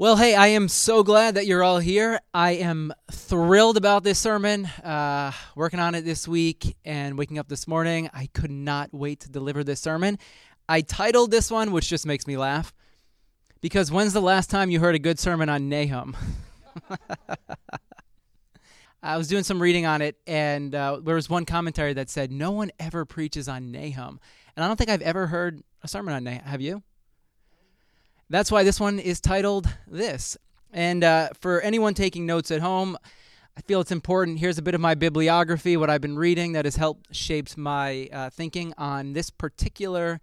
Well, hey, I am so glad that you're all here. I am thrilled about this sermon. Uh, working on it this week and waking up this morning. I could not wait to deliver this sermon. I titled this one, which just makes me laugh, because when's the last time you heard a good sermon on Nahum? I was doing some reading on it, and uh, there was one commentary that said, No one ever preaches on Nahum. And I don't think I've ever heard a sermon on Nahum. Have you? That's why this one is titled this. And uh, for anyone taking notes at home, I feel it's important. Here's a bit of my bibliography, what I've been reading that has helped shapes my uh, thinking on this particular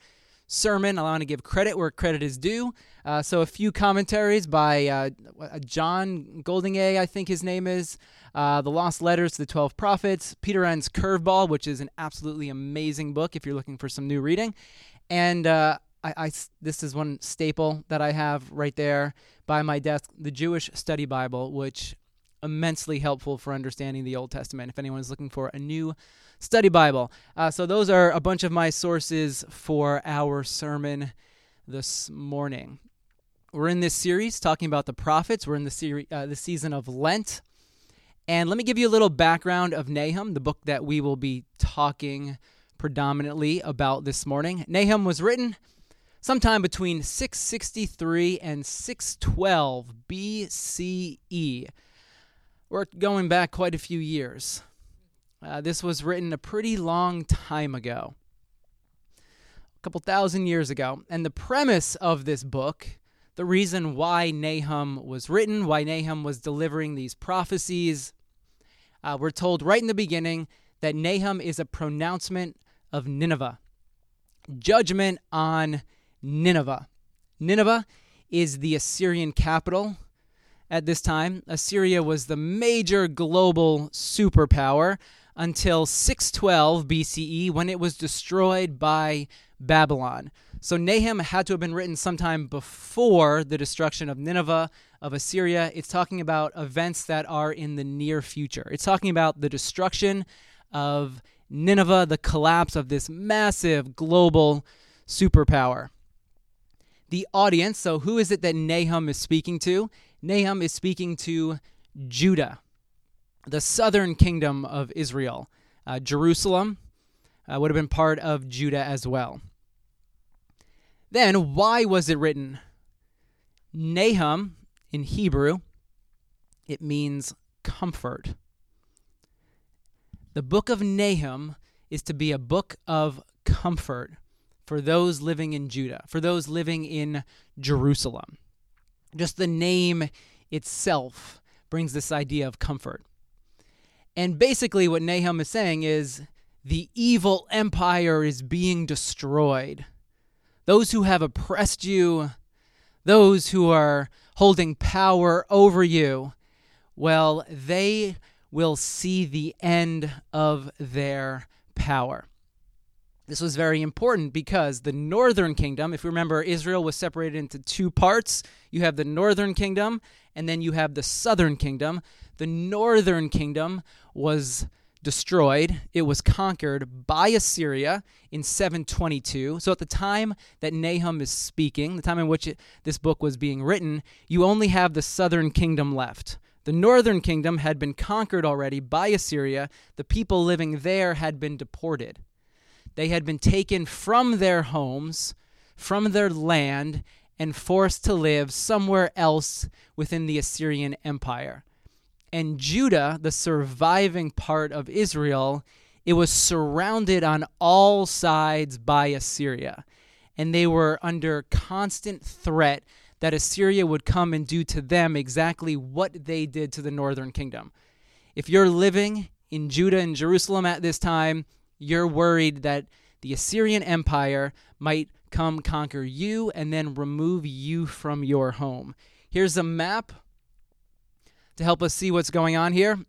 sermon. I want to give credit where credit is due. Uh, so a few commentaries by uh, John Goldingay, I think his name is. Uh, the Lost Letters to the Twelve Prophets, Peter Enns' Curveball, which is an absolutely amazing book if you're looking for some new reading, and uh, I, I, this is one staple that I have right there by my desk, the Jewish Study Bible, which immensely helpful for understanding the Old Testament. If anyone is looking for a new study Bible, uh, so those are a bunch of my sources for our sermon this morning. We're in this series talking about the prophets. We're in the series, uh, the season of Lent, and let me give you a little background of Nahum, the book that we will be talking predominantly about this morning. Nahum was written sometime between 663 and 612 BCE. We're going back quite a few years. Uh, this was written a pretty long time ago, a couple thousand years ago. And the premise of this book, the reason why Nahum was written, why Nahum was delivering these prophecies, uh, we're told right in the beginning that Nahum is a pronouncement of Nineveh, judgment on Nineveh. Nineveh is the Assyrian capital at this time. Assyria was the major global superpower until 612 BCE when it was destroyed by Babylon. So Nahum had to have been written sometime before the destruction of Nineveh, of Assyria. It's talking about events that are in the near future. It's talking about the destruction of Nineveh, the collapse of this massive global superpower the audience. So, who is it that Nahum is speaking to? Nahum is speaking to Judah, the southern kingdom of Israel. Uh, Jerusalem uh, would have been part of Judah as well. Then, why was it written? Nahum in Hebrew, it means comfort. The book of Nahum is to be a book of comfort for those living in Judah, for those living in Jerusalem. Just the name itself brings this idea of comfort. And basically, what Nahum is saying is the evil empire is being destroyed. Those who have oppressed you, those who are holding power over you, well, they will see the end of their power. This was very important because the northern kingdom, if you remember, Israel was separated into two parts. You have the northern kingdom, and then you have the southern kingdom. The northern kingdom was destroyed, it was conquered by Assyria in 722. So at the time that Nahum is speaking, the time in which it, this book was being written, you only have the southern kingdom left. The northern kingdom had been conquered already by Assyria. The people living there had been deported. They had been taken from their homes, from their land, and forced to live somewhere else within the Assyrian Empire. And Judah, the surviving part of Israel, it was surrounded on all sides by Assyria. And they were under constant threat that Assyria would come and do to them exactly what they did to the northern kingdom. If you're living in Judah and Jerusalem at this time, you're worried that the Assyrian Empire might come conquer you and then remove you from your home. Here's a map to help us see what's going on here.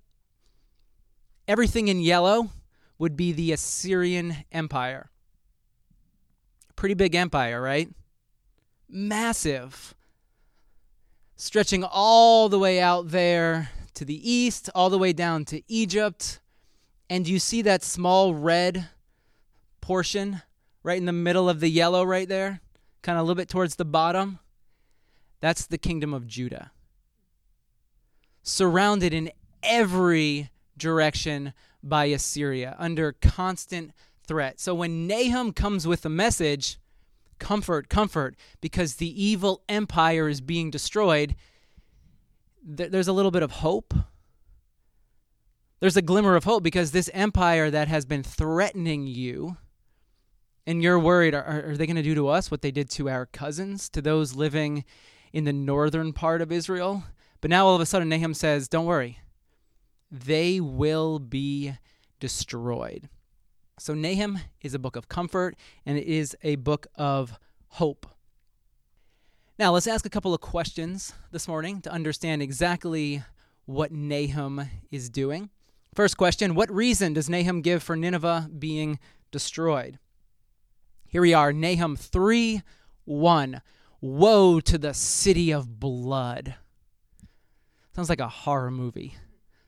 Everything in yellow would be the Assyrian Empire. Pretty big empire, right? Massive. Stretching all the way out there to the east, all the way down to Egypt and you see that small red portion right in the middle of the yellow right there, kind of a little bit towards the bottom? That's the kingdom of Judah. Surrounded in every direction by Assyria, under constant threat. So when Nahum comes with a message, comfort, comfort, because the evil empire is being destroyed, th- there's a little bit of hope. There's a glimmer of hope because this empire that has been threatening you, and you're worried, are, are they going to do to us what they did to our cousins, to those living in the northern part of Israel? But now all of a sudden, Nahum says, Don't worry, they will be destroyed. So, Nahum is a book of comfort and it is a book of hope. Now, let's ask a couple of questions this morning to understand exactly what Nahum is doing. First question What reason does Nahum give for Nineveh being destroyed? Here we are, Nahum 3 1. Woe to the city of blood. Sounds like a horror movie.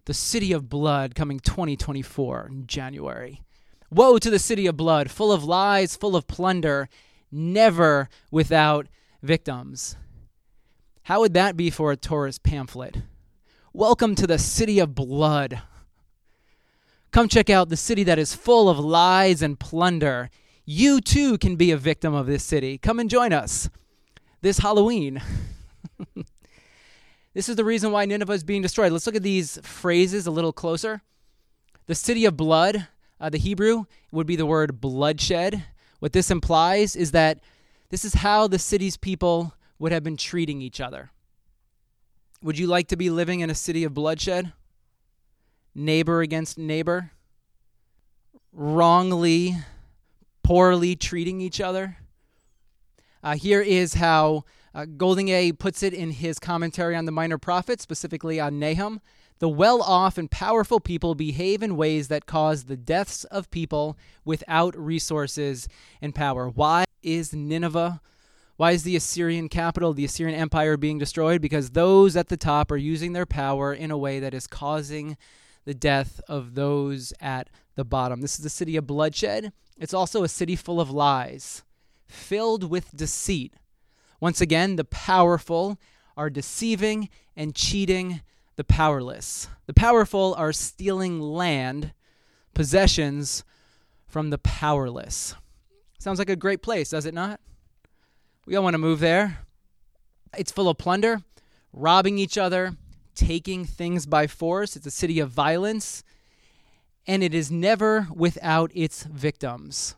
The City of Blood coming 2024 in January. Woe to the city of blood, full of lies, full of plunder, never without victims. How would that be for a tourist pamphlet? Welcome to the city of blood. Come check out the city that is full of lies and plunder. You too can be a victim of this city. Come and join us this Halloween. this is the reason why Nineveh is being destroyed. Let's look at these phrases a little closer. The city of blood, uh, the Hebrew would be the word bloodshed. What this implies is that this is how the city's people would have been treating each other. Would you like to be living in a city of bloodshed? Neighbor against neighbor? Wrongly, poorly treating each other? Uh, here is how uh, Goldingay puts it in his commentary on the Minor Prophets, specifically on Nahum. The well off and powerful people behave in ways that cause the deaths of people without resources and power. Why is Nineveh? Why is the Assyrian capital, the Assyrian Empire, being destroyed? Because those at the top are using their power in a way that is causing the death of those at the bottom. This is a city of bloodshed. It's also a city full of lies, filled with deceit. Once again, the powerful are deceiving and cheating the powerless. The powerful are stealing land, possessions from the powerless. Sounds like a great place, does it not? We all want to move there. It's full of plunder, robbing each other, taking things by force. It's a city of violence, and it is never without its victims.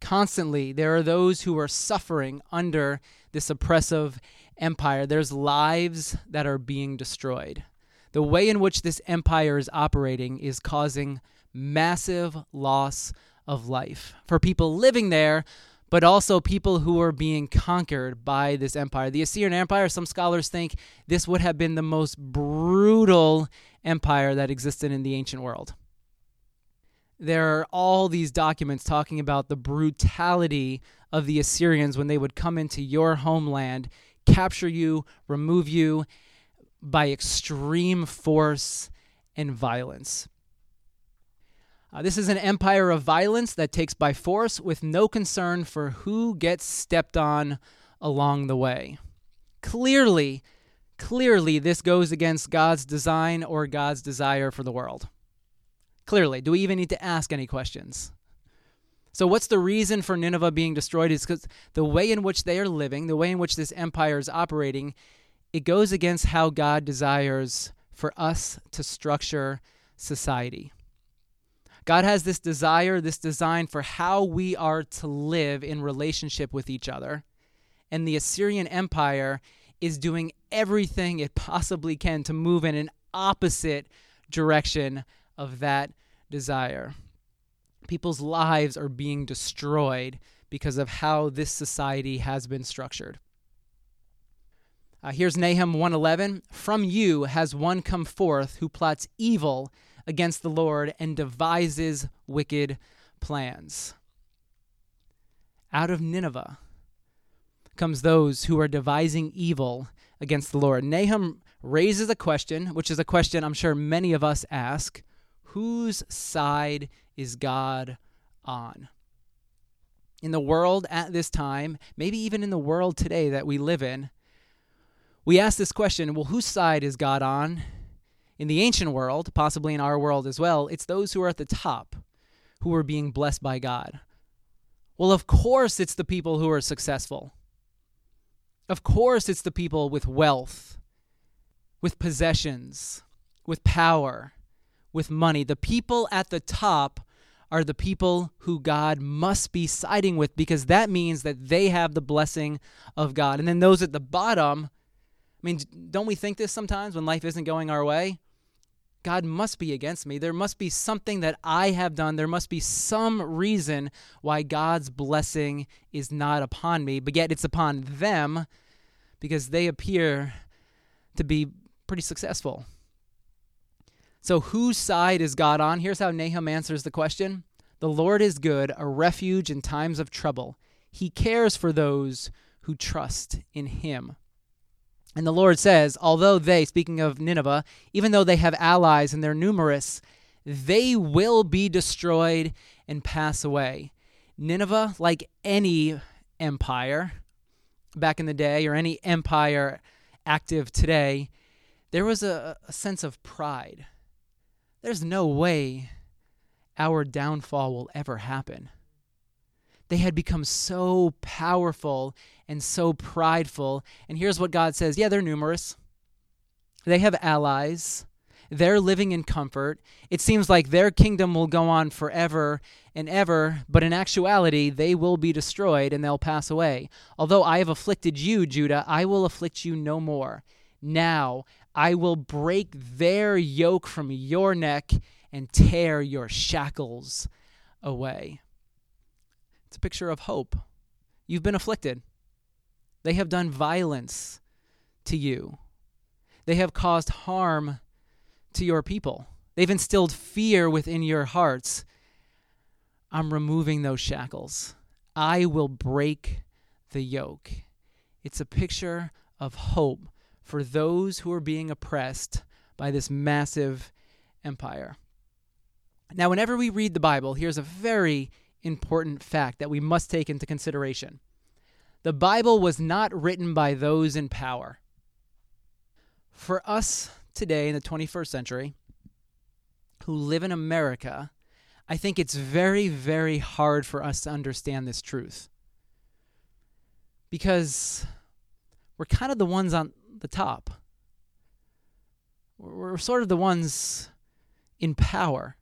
Constantly, there are those who are suffering under this oppressive empire, there's lives that are being destroyed. The way in which this empire is operating is causing massive loss of life for people living there, but also people who were being conquered by this empire. The Assyrian Empire, some scholars think this would have been the most brutal empire that existed in the ancient world. There are all these documents talking about the brutality of the Assyrians when they would come into your homeland capture you, remove you by extreme force and violence. Uh, this is an empire of violence that takes by force with no concern for who gets stepped on along the way. Clearly, clearly, this goes against God's design or God's desire for the world. Clearly. Do we even need to ask any questions? So, what's the reason for Nineveh being destroyed? Is because the way in which they are living, the way in which this empire is operating, it goes against how God desires for us to structure society. God has this desire, this design for how we are to live in relationship with each other. And the Assyrian Empire is doing everything it possibly can to move in an opposite direction of that desire people's lives are being destroyed because of how this society has been structured. Uh, here's Nahum 111. From you has one come forth who plots evil against the Lord and devises wicked plans. Out of Nineveh comes those who are devising evil against the Lord. Nahum raises a question, which is a question I'm sure many of us ask Whose side is God on? in the world at this time, maybe even in the world today that we live in, we ask this question well, whose side is God on? In the ancient world, possibly in our world as well, it's those who are at the top who are being blessed by God. Well, of course, it's the people who are successful. Of course, it's the people with wealth, with possessions, with power, with money. The people at the top are the people who God must be siding with because that means that they have the blessing of God. And then those at the bottom, I mean, don't we think this sometimes when life isn't going our way? God must be against me. There must be something that I have done. There must be some reason why God's blessing is not upon me, but yet it's upon them because they appear to be pretty successful. So, whose side is God on? Here's how Nahum answers the question The Lord is good, a refuge in times of trouble. He cares for those who trust in him. And the Lord says, although they, speaking of Nineveh, even though they have allies and they're numerous, they will be destroyed and pass away. Nineveh, like any empire back in the day or any empire active today, there was a, a sense of pride there's no way our downfall will ever happen. They had become so powerful and so prideful. And here's what God says yeah, they're numerous, they have allies. They're living in comfort. It seems like their kingdom will go on forever and ever, but in actuality, they will be destroyed and they'll pass away. Although I have afflicted you, Judah, I will afflict you no more. Now I will break their yoke from your neck and tear your shackles away. It's a picture of hope. You've been afflicted. They have done violence to you. They have caused harm to your people. They've instilled fear within your hearts. I'm removing those shackles. I will break the yoke. It's a picture of hope for those who are being oppressed by this massive empire. Now, whenever we read the Bible, here's a very important fact that we must take into consideration. The Bible was not written by those in power. For us today in the 21st century who live in America, I think it's very, very hard for us to understand this truth. Because we're kind of the ones on the top. We're sort of the ones in power.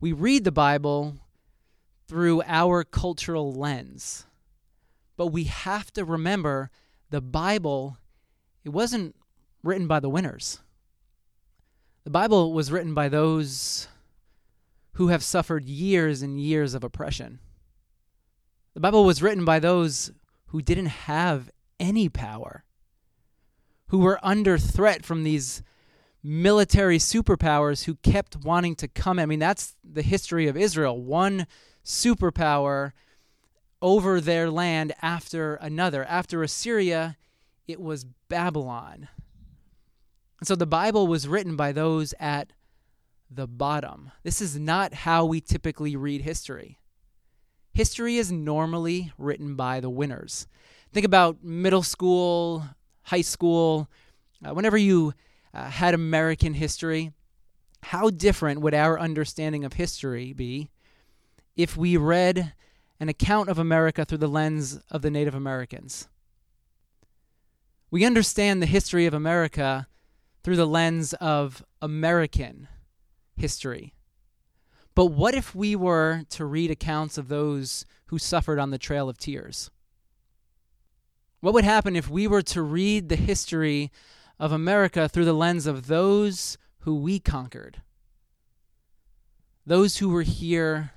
We read the Bible through our cultural lens. But we have to remember the Bible, it wasn't written by the winners. The Bible was written by those who have suffered years and years of oppression. The Bible was written by those who didn't have any power who were under threat from these military superpowers who kept wanting to come. I mean, that's the history of Israel. One superpower over their land after another. After Assyria, it was Babylon. And so the Bible was written by those at the bottom. This is not how we typically read history. History is normally written by the winners. Think about middle school, high school, uh, whenever you uh, had American history, how different would our understanding of history be if we read an account of America through the lens of the Native Americans? We understand the history of America through the lens of American history. But what if we were to read accounts of those who suffered on the Trail of Tears? What would happen if we were to read the history of America through the lens of those who we conquered? Those who were here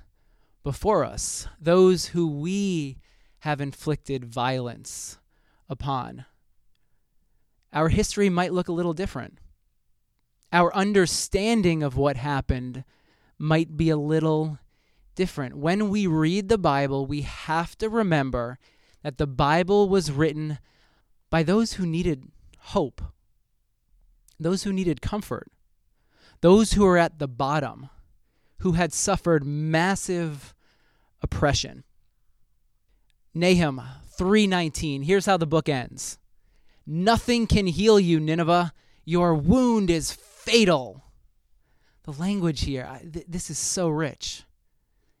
before us, those who we have inflicted violence upon. Our history might look a little different. Our understanding of what happened might be a little different. When we read the Bible, we have to remember that the Bible was written by those who needed hope, those who needed comfort, those who were at the bottom, who had suffered massive oppression. Nahum 3:19. Here's how the book ends. Nothing can heal you, Nineveh. Your wound is fatal. The language here, I, th- this is so rich.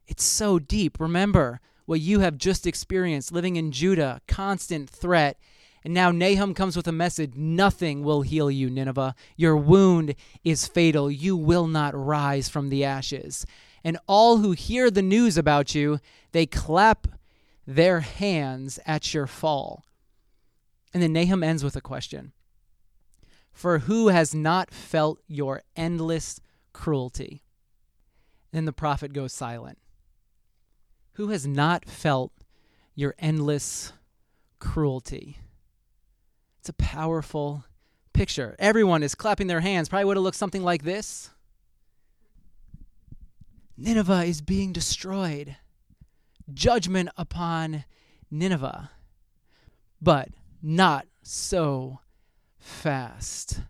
It's so deep. Remember what you have just experienced living in Judah, constant threat. And now Nahum comes with a message nothing will heal you, Nineveh. Your wound is fatal. You will not rise from the ashes. And all who hear the news about you, they clap their hands at your fall. And then Nahum ends with a question For who has not felt your endless cruelty? then the prophet goes silent. Who has not felt your endless cruelty? It's a powerful picture. Everyone is clapping their hands. Probably would have looked something like this Nineveh is being destroyed. Judgment upon Nineveh. But not so fast.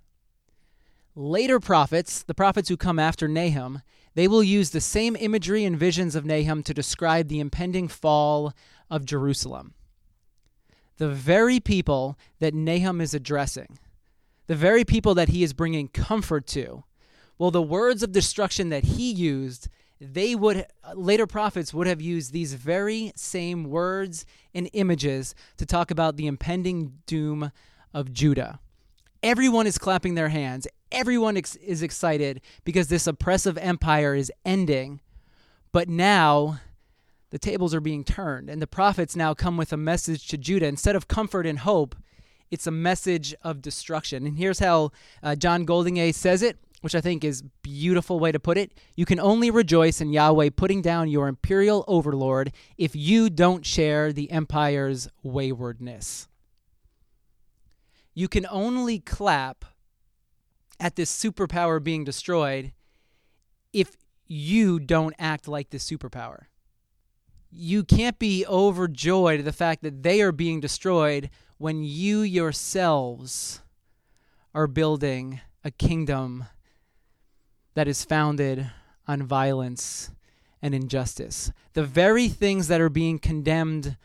Later prophets, the prophets who come after Nahum, they will use the same imagery and visions of Nahum to describe the impending fall of Jerusalem. The very people that Nahum is addressing, the very people that he is bringing comfort to, well, the words of destruction that he used, they would later prophets would have used these very same words and images to talk about the impending doom of Judah. Everyone is clapping their hands. Everyone ex- is excited because this oppressive empire is ending. But now the tables are being turned, and the prophets now come with a message to Judah. Instead of comfort and hope, it's a message of destruction. And here's how uh, John Goldingay says it, which I think is a beautiful way to put it. You can only rejoice in Yahweh putting down your imperial overlord if you don't share the empire's waywardness. You can only clap at this superpower being destroyed if you don't act like this superpower. You can't be overjoyed at the fact that they are being destroyed when you yourselves are building a kingdom that is founded on violence and injustice. The very things that are being condemned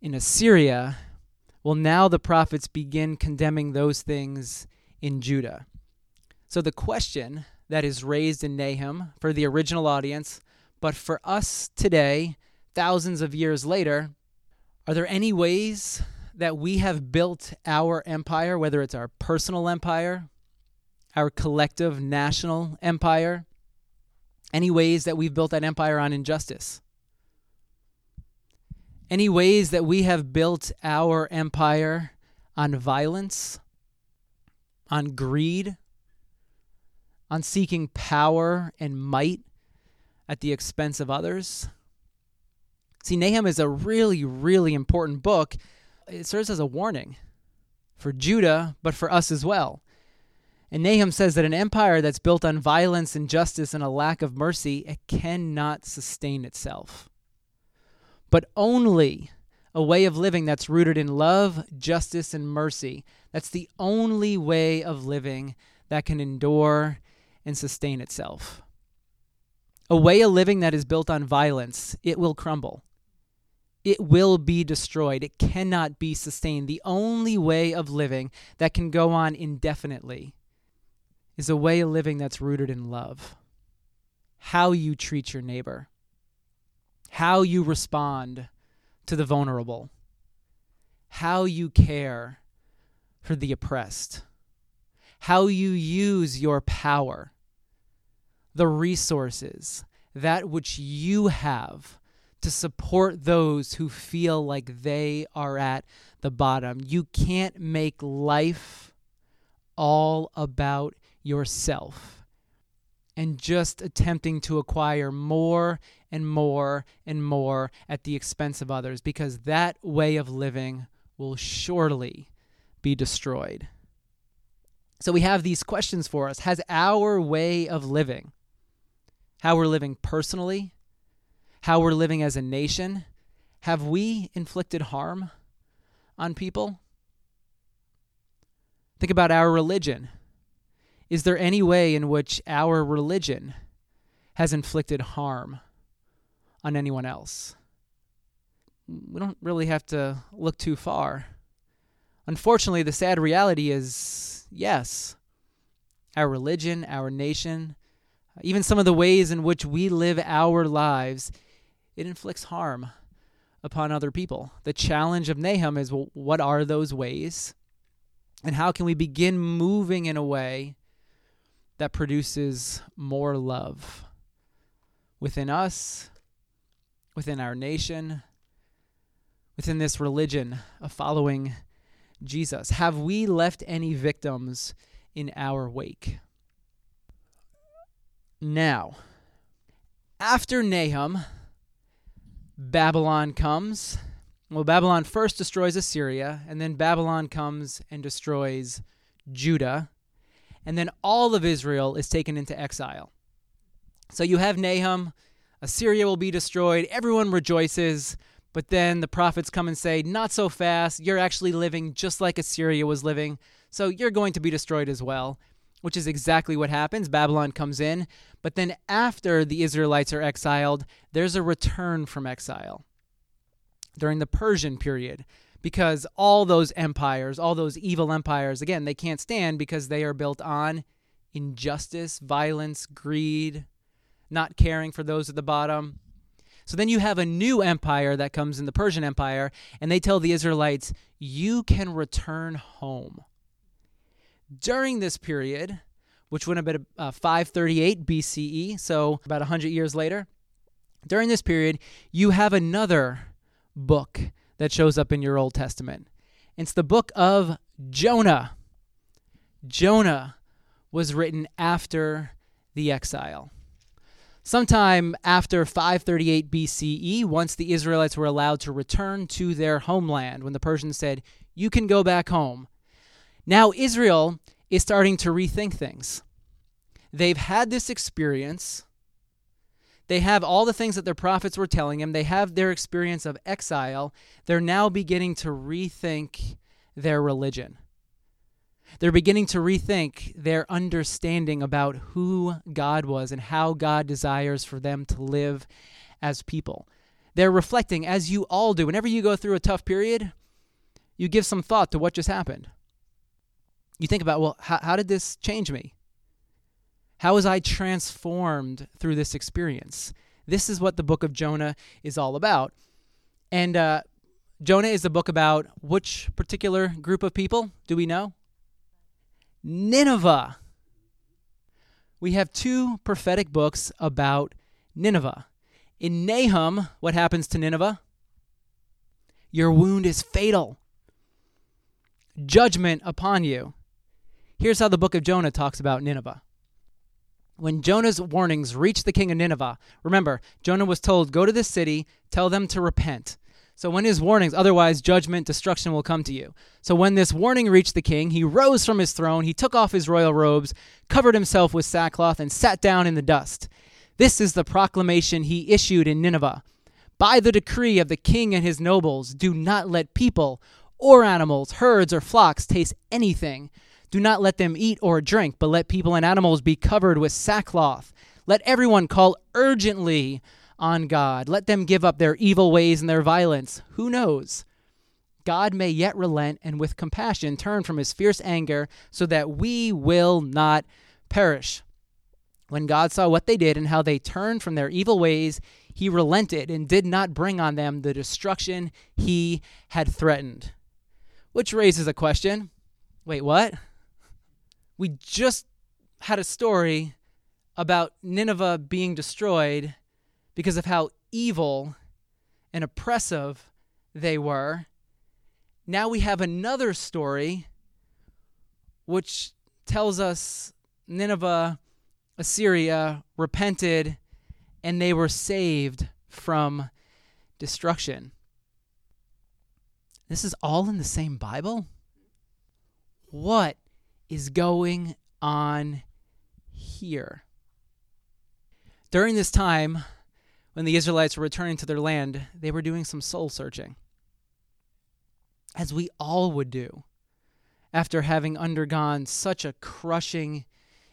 in Assyria well, now the prophets begin condemning those things in Judah. So the question that is raised in Nahum for the original audience, but for us today, thousands of years later, are there any ways that we have built our empire, whether it's our personal empire, our collective national empire, any ways that we've built that empire on injustice? Any ways that we have built our empire on violence, on greed, on seeking power and might at the expense of others? See, Nahum is a really, really important book. It serves as a warning for Judah, but for us as well. And Nahum says that an empire that's built on violence, injustice, and a lack of mercy, it cannot sustain itself but only a way of living that's rooted in love, justice, and mercy. That's the only way of living that can endure and sustain itself. A way of living that is built on violence, it will crumble. It will be destroyed. It cannot be sustained. The only way of living that can go on indefinitely is a way of living that's rooted in love. How you treat your neighbor how you respond to the vulnerable, how you care for the oppressed, how you use your power, the resources, that which you have to support those who feel like they are at the bottom. You can't make life all about yourself and just attempting to acquire more and more and more at the expense of others because that way of living will surely be destroyed. So we have these questions for us. Has our way of living, how we're living personally, how we're living as a nation, have we inflicted harm on people? Think about our religion. Is there any way in which our religion has inflicted harm on anyone else. we don't really have to look too far. Unfortunately, the sad reality is yes, our religion, our nation, even some of the ways in which we live our lives, it inflicts harm upon other people. The challenge of Nahum is well, what are those ways? And how can we begin moving in a way that produces more love within us, within our nation, within this religion of following Jesus? Have we left any victims in our wake? Now, after Nahum, Babylon comes. Well, Babylon first destroys Assyria, and then Babylon comes and destroys Judah, and then all of Israel is taken into exile. So you have Nahum, Assyria will be destroyed, everyone rejoices, but then the prophets come and say, Not so fast, you're actually living just like Assyria was living, so you're going to be destroyed as well which is exactly what happens. Babylon comes in, but then after the Israelites are exiled, there's a return from exile during the Persian period because all those empires, all those evil empires, again, they can't stand because they are built on injustice, violence, greed, not caring for those at the bottom. So then you have a new empire that comes in the Persian Empire, and they tell the Israelites, You can return home during this period, which would have been uh, 538 BCE, so about 100 years later, during this period, you have another book that shows up in your Old Testament. It's the book of Jonah. Jonah was written after the exile. Sometime after 538 BCE, once the Israelites were allowed to return to their homeland, when the Persians said, You can go back home, now, Israel is starting to rethink things. They've had this experience. They have all the things that their prophets were telling them. They have their experience of exile. They're now beginning to rethink their religion. They're beginning to rethink their understanding about who God was and how God desires for them to live as people. They're reflecting, as you all do. Whenever you go through a tough period, you give some thought to what just happened you think about, well, how, how did this change me? How was I transformed through this experience? This is what the book of Jonah is all about. And uh, Jonah is a book about which particular group of people? Do we know? Nineveh. We have two prophetic books about Nineveh. In Nahum, what happens to Nineveh? Your wound is fatal. Judgment upon you. Here's how the book of Jonah talks about Nineveh. When Jonah's warnings reached the king of Nineveh, remember, Jonah was told, Go to this city, tell them to repent. So when his warnings, otherwise judgment, destruction will come to you. So when this warning reached the king, he rose from his throne, he took off his royal robes, covered himself with sackcloth, and sat down in the dust. This is the proclamation he issued in Nineveh. By the decree of the king and his nobles, do not let people or animals, herds or flocks taste anything do not let them eat or drink, but let people and animals be covered with sackcloth. Let everyone call urgently on God. Let them give up their evil ways and their violence. Who knows? God may yet relent and with compassion turn from his fierce anger so that we will not perish. When God saw what they did and how they turned from their evil ways, he relented and did not bring on them the destruction he had threatened. Which raises a question wait, what? We just had a story about Nineveh being destroyed because of how evil and oppressive they were. Now we have another story which tells us Nineveh, Assyria repented and they were saved from destruction. This is all in the same Bible? What is going on here? During this time, when the Israelites were returning to their land, they were doing some soul searching, as we all would do after having undergone such a crushing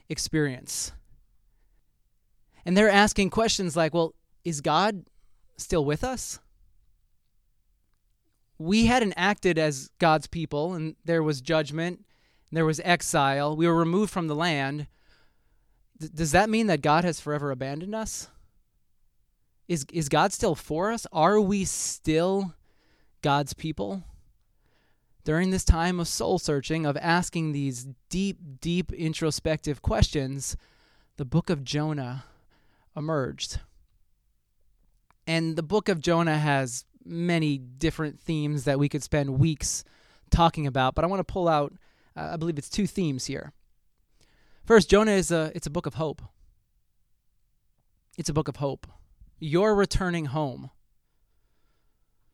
experience. And they're asking questions like, well, is God still with us? we hadn't acted as God's people, and there was judgment, there was exile. We were removed from the land. D- does that mean that God has forever abandoned us? Is, is God still for us? Are we still God's people? During this time of soul searching, of asking these deep, deep introspective questions, the book of Jonah emerged. And the book of Jonah has many different themes that we could spend weeks talking about, but I want to pull out uh, I believe it's two themes here. First, Jonah is a it's a book of hope. It's a book of hope. You're returning home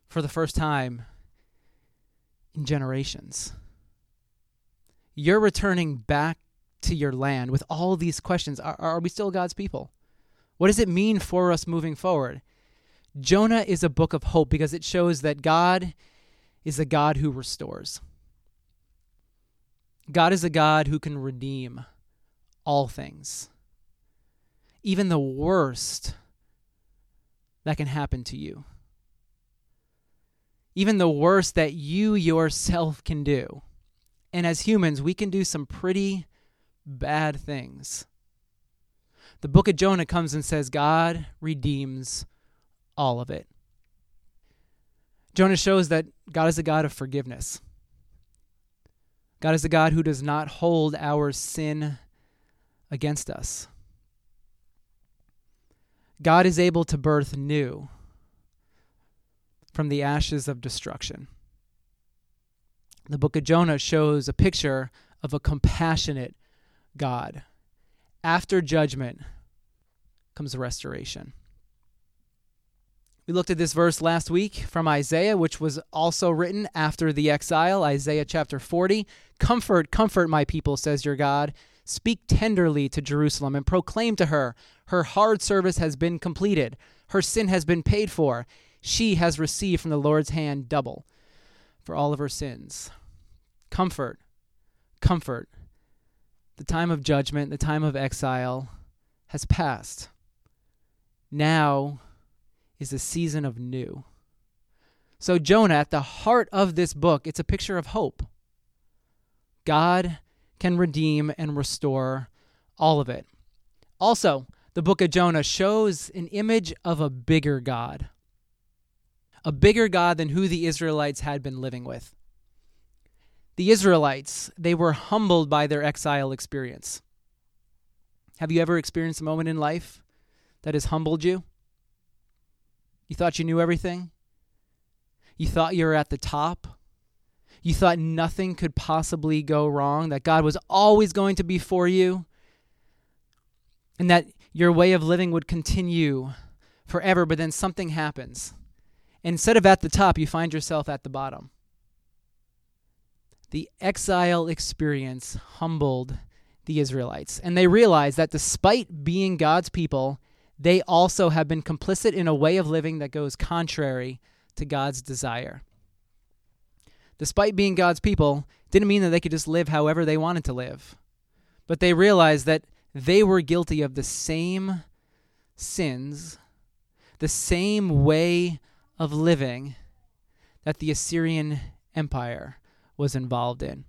for the first time in generations. You're returning back to your land with all these questions. Are, are we still God's people? What does it mean for us moving forward? Jonah is a book of hope because it shows that God is a God who restores. God is a God who can redeem all things, even the worst that can happen to you, even the worst that you yourself can do. And as humans, we can do some pretty bad things. The book of Jonah comes and says, God redeems all of it. Jonah shows that God is a God of forgiveness. God is a God who does not hold our sin against us. God is able to birth new from the ashes of destruction. The book of Jonah shows a picture of a compassionate God. After judgment comes restoration. We looked at this verse last week from Isaiah, which was also written after the exile, Isaiah chapter 40. Comfort, comfort my people, says your God. Speak tenderly to Jerusalem and proclaim to her, her hard service has been completed, her sin has been paid for. She has received from the Lord's hand double for all of her sins. Comfort, comfort. The time of judgment, the time of exile has passed. Now is a season of new. So, Jonah, at the heart of this book, it's a picture of hope. God can redeem and restore all of it. Also, the book of Jonah shows an image of a bigger God, a bigger God than who the Israelites had been living with. The Israelites, they were humbled by their exile experience. Have you ever experienced a moment in life that has humbled you? You thought you knew everything? You thought you were at the top? You thought nothing could possibly go wrong, that God was always going to be for you, and that your way of living would continue forever, but then something happens. Instead of at the top, you find yourself at the bottom. The exile experience humbled the Israelites, and they realized that despite being God's people, they also have been complicit in a way of living that goes contrary to God's desire. Despite being God's people, didn't mean that they could just live however they wanted to live. But they realized that they were guilty of the same sins, the same way of living that the Assyrian Empire was involved in.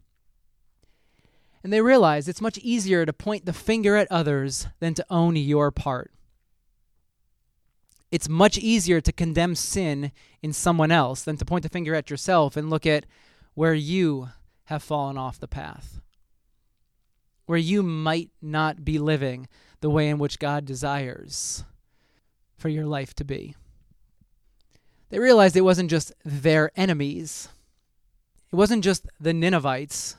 And they realized it's much easier to point the finger at others than to own your part it's much easier to condemn sin in someone else than to point the finger at yourself and look at where you have fallen off the path, where you might not be living the way in which God desires for your life to be. They realized it wasn't just their enemies, it wasn't just the Ninevites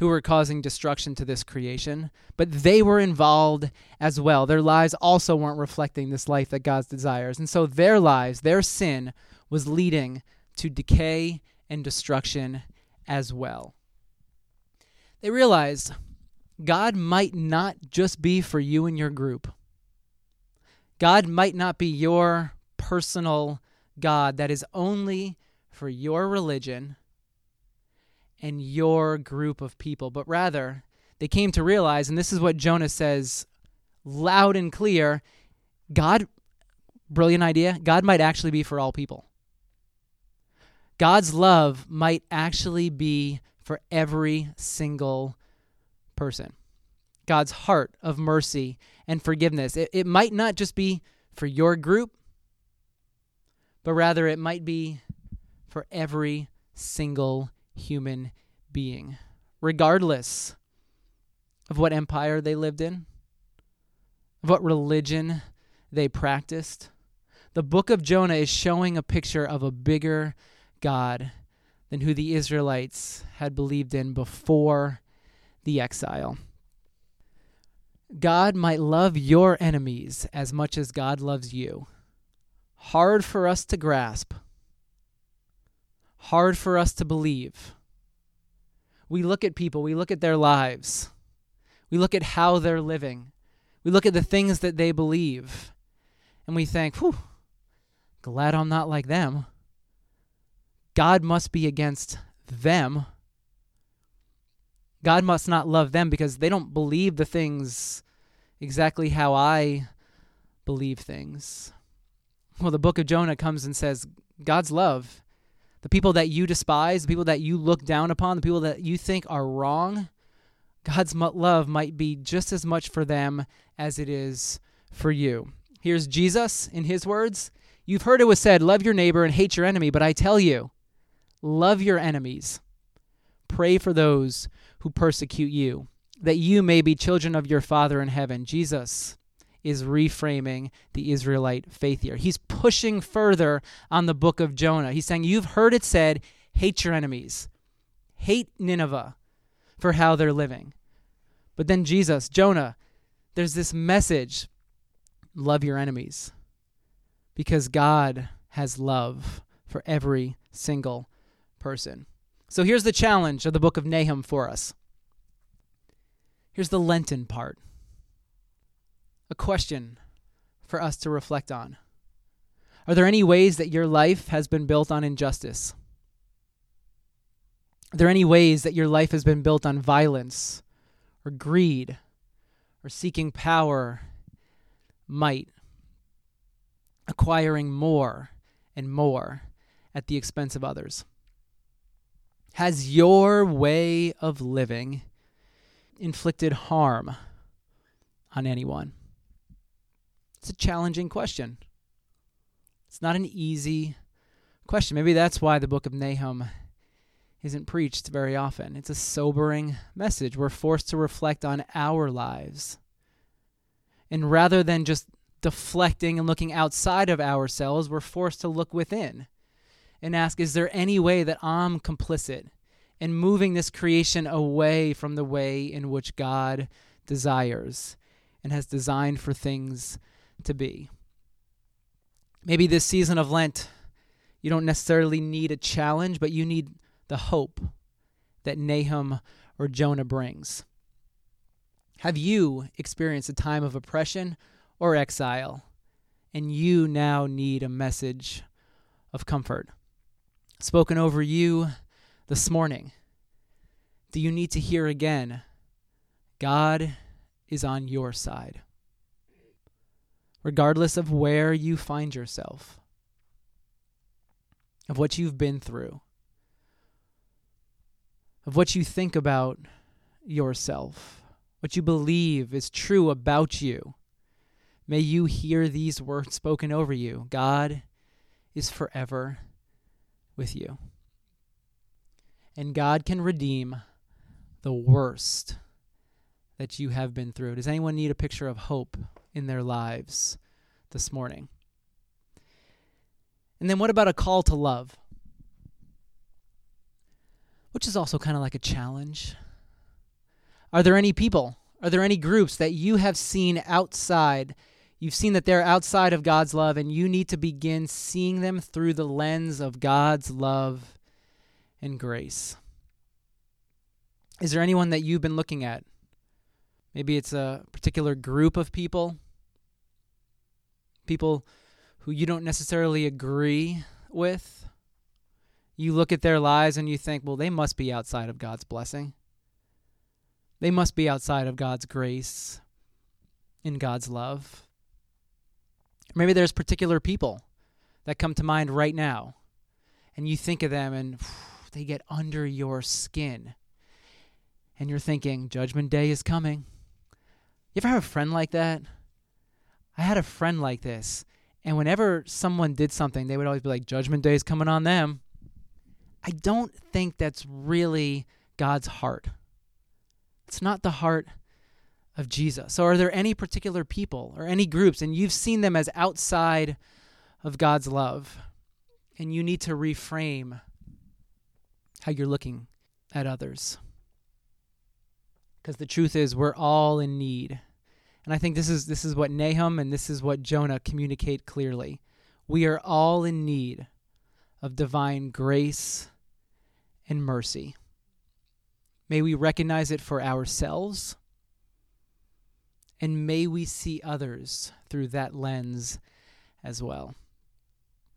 who were causing destruction to this creation, but they were involved as well. Their lives also weren't reflecting this life that God desires. And so their lives, their sin, was leading to decay and destruction as well. They realized God might not just be for you and your group. God might not be your personal God that is only for your religion and your group of people, but rather they came to realize, and this is what Jonah says loud and clear God, brilliant idea, God might actually be for all people. God's love might actually be for every single person. God's heart of mercy and forgiveness. It, it might not just be for your group, but rather it might be for every single human being, regardless of what empire they lived in, of what religion they practiced. The book of Jonah is showing a picture of a bigger God than who the Israelites had believed in before the exile. God might love your enemies as much as God loves you. Hard for us to grasp, hard for us to believe. We look at people, we look at their lives, we look at how they're living, we look at the things that they believe, and we think, whew, glad I'm not like them. God must be against them. God must not love them because they don't believe the things exactly how I believe things. Well, the book of Jonah comes and says, God's love, the people that you despise, the people that you look down upon, the people that you think are wrong, God's love might be just as much for them as it is for you. Here's Jesus in his words You've heard it was said, Love your neighbor and hate your enemy, but I tell you, love your enemies. Pray for those who persecute you, that you may be children of your Father in heaven. Jesus is reframing the Israelite faith here. He's pushing further on the book of Jonah. He's saying, You've heard it said, hate your enemies, hate Nineveh for how they're living. But then Jesus, Jonah, there's this message love your enemies because God has love for every single person. So here's the challenge of the book of Nahum for us. Here's the Lenten part a question for us to reflect on. Are there any ways that your life has been built on injustice? Are there any ways that your life has been built on violence or greed or seeking power, might, acquiring more and more at the expense of others? Has your way of living inflicted harm on anyone? It's a challenging question. It's not an easy question. Maybe that's why the book of Nahum isn't preached very often. It's a sobering message. We're forced to reflect on our lives. And rather than just deflecting and looking outside of ourselves, we're forced to look within and ask Is there any way that I'm complicit in moving this creation away from the way in which God desires and has designed for things to be? Maybe this season of Lent, you don't necessarily need a challenge, but you need the hope that Nahum or Jonah brings. Have you experienced a time of oppression or exile, and you now need a message of comfort? Spoken over you this morning. Do you need to hear again? God is on your side. Regardless of where you find yourself, of what you've been through, of what you think about yourself, what you believe is true about you. May you hear these words spoken over you God is forever with you. And God can redeem the worst that you have been through. Does anyone need a picture of hope in their lives this morning? And then what about a call to love? which is also kind of like a challenge. Are there any people? Are there any groups that you have seen outside? You've seen that they're outside of God's love, and you need to begin seeing them through the lens of God's love and grace. Is there anyone that you've been looking at? Maybe it's a particular group of people, people who you don't necessarily agree with you look at their lives and you think, well, they must be outside of God's blessing. They must be outside of God's grace in God's love. Maybe there's particular people that come to mind right now. and you think of them and they get under your skin. And you're thinking, Judgment Day is coming. You ever have a friend like that? I had a friend like this. And whenever someone did something, they would always be like, Judgment Day is coming on them. I don't think that's really God's heart. It's not the heart of Jesus. So, are there any particular people or any groups, and you've seen them as outside of God's love, and you need to reframe how you're looking at others? Because the truth is, we're all in need. And I think this is this is what Nahum and this is what Jonah communicate clearly. We are all in need of divine grace and mercy. May we recognize it for ourselves, and may we see others through that lens as well.